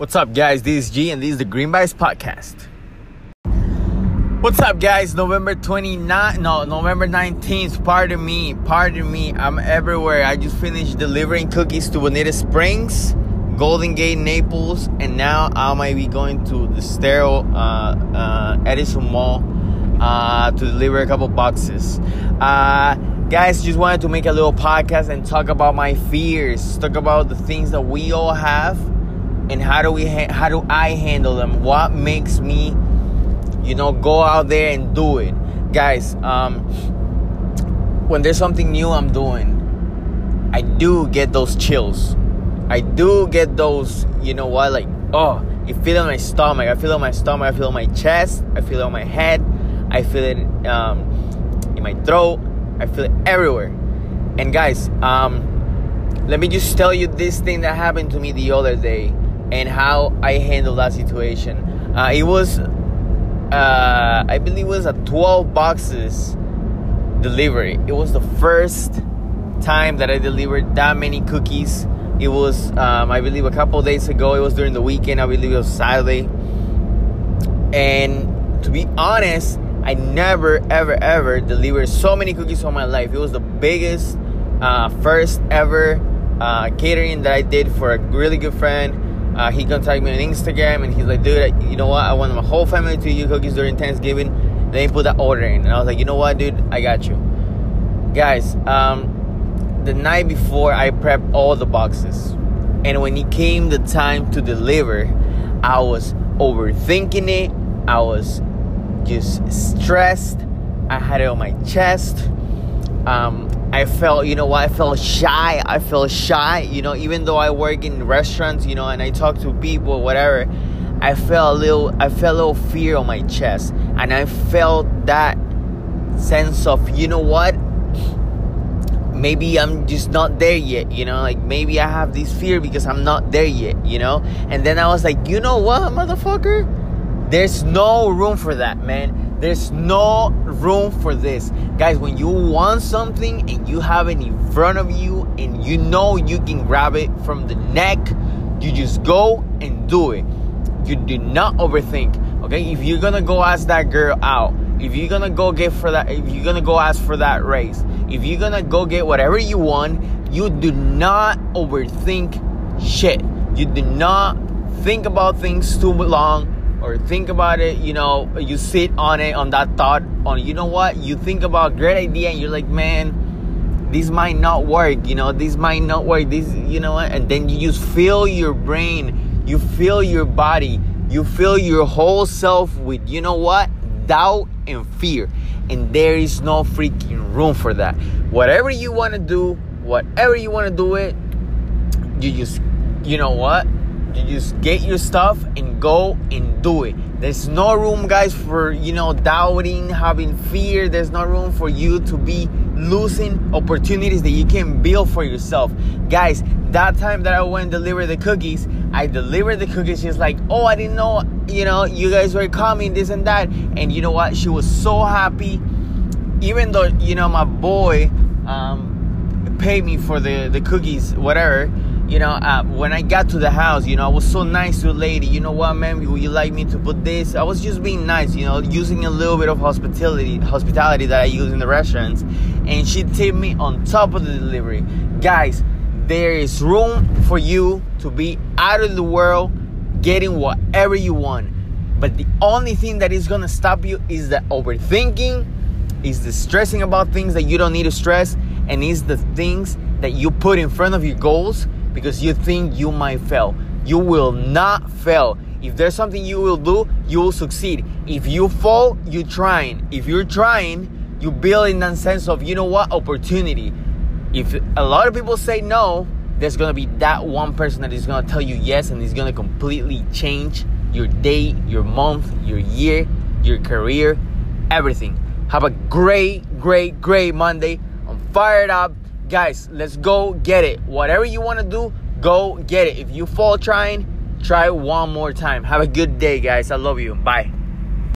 What's up, guys? This is G, and this is the Green Bites Podcast. What's up, guys? November 29th, no, November 19th. Pardon me, pardon me. I'm everywhere. I just finished delivering cookies to Bonita Springs, Golden Gate, Naples, and now I might be going to the Estero uh, uh, Edison Mall uh, to deliver a couple boxes. Uh, guys, just wanted to make a little podcast and talk about my fears, talk about the things that we all have and how do we ha- how do I handle them? What makes me, you know, go out there and do it, guys? Um, when there's something new I'm doing, I do get those chills. I do get those, you know what, like oh, you feel it in my stomach. I feel it in my stomach. I feel it in my chest. I feel it in my head. I feel it um, in my throat. I feel it everywhere. And guys, um, let me just tell you this thing that happened to me the other day and how I handled that situation. Uh, it was, uh, I believe, it was a 12 boxes delivery. It was the first time that I delivered that many cookies. It was, um, I believe, a couple days ago. It was during the weekend. I believe it was Saturday. And to be honest, I never, ever, ever delivered so many cookies in my life. It was the biggest, uh, first ever uh, catering that I did for a really good friend. Uh, he contacted me on Instagram and he's like, dude, you know what? I want my whole family to eat cookies during Thanksgiving. Then he put that order in. And I was like, you know what, dude? I got you. Guys, um, the night before, I prepped all the boxes. And when it came the time to deliver, I was overthinking it. I was just stressed. I had it on my chest. Um, I felt, you know what, I felt shy. I felt shy, you know, even though I work in restaurants, you know, and I talk to people, whatever. I felt a little, I felt a little fear on my chest, and I felt that sense of, you know what, maybe I'm just not there yet, you know, like maybe I have this fear because I'm not there yet, you know. And then I was like, you know what, motherfucker, there's no room for that, man there's no room for this. Guys, when you want something and you have it in front of you and you know you can grab it from the neck, you just go and do it. You do not overthink. Okay? If you're gonna go ask that girl out, if you're gonna go get for that, if you're gonna go ask for that raise, if you're gonna go get whatever you want, you do not overthink shit. You do not think about things too long or think about it you know you sit on it on that thought on you know what? You think about great idea and you're like man this might not work you know? This might not work this you know what, and then you just feel your brain you feel your body you feel your whole self with you know what? Doubt and fear. And there is no freaking room for that. Whatever you want to do whatever you want to do it you just you know what you just get your stuff and go and do it. There's no room, guys, for you know doubting, having fear. There's no room for you to be losing opportunities that you can build for yourself, guys. That time that I went and delivered the cookies, I delivered the cookies. She's like, "Oh, I didn't know, you know, you guys were coming, this and that." And you know what? She was so happy, even though you know my boy um, paid me for the the cookies, whatever you know, uh, when I got to the house, you know, I was so nice to the lady. You know what, man? Would you like me to put this? I was just being nice, you know, using a little bit of hospitality, hospitality that I use in the restaurants, and she tipped me on top of the delivery. Guys, there is room for you to be out of the world, getting whatever you want. But the only thing that is gonna stop you is the overthinking, is the stressing about things that you don't need to stress, and is the things that you put in front of your goals because you think you might fail. You will not fail. If there's something you will do, you will succeed. If you fall, you're trying. If you're trying, you build in that sense of, you know what, opportunity. If a lot of people say no, there's gonna be that one person that is gonna tell you yes and is gonna completely change your day, your month, your year, your career, everything. Have a great, great, great Monday. I'm fired up guys, let's go get it. Whatever you want to do, go get it. If you fall trying, try one more time. Have a good day, guys. I love you. Bye.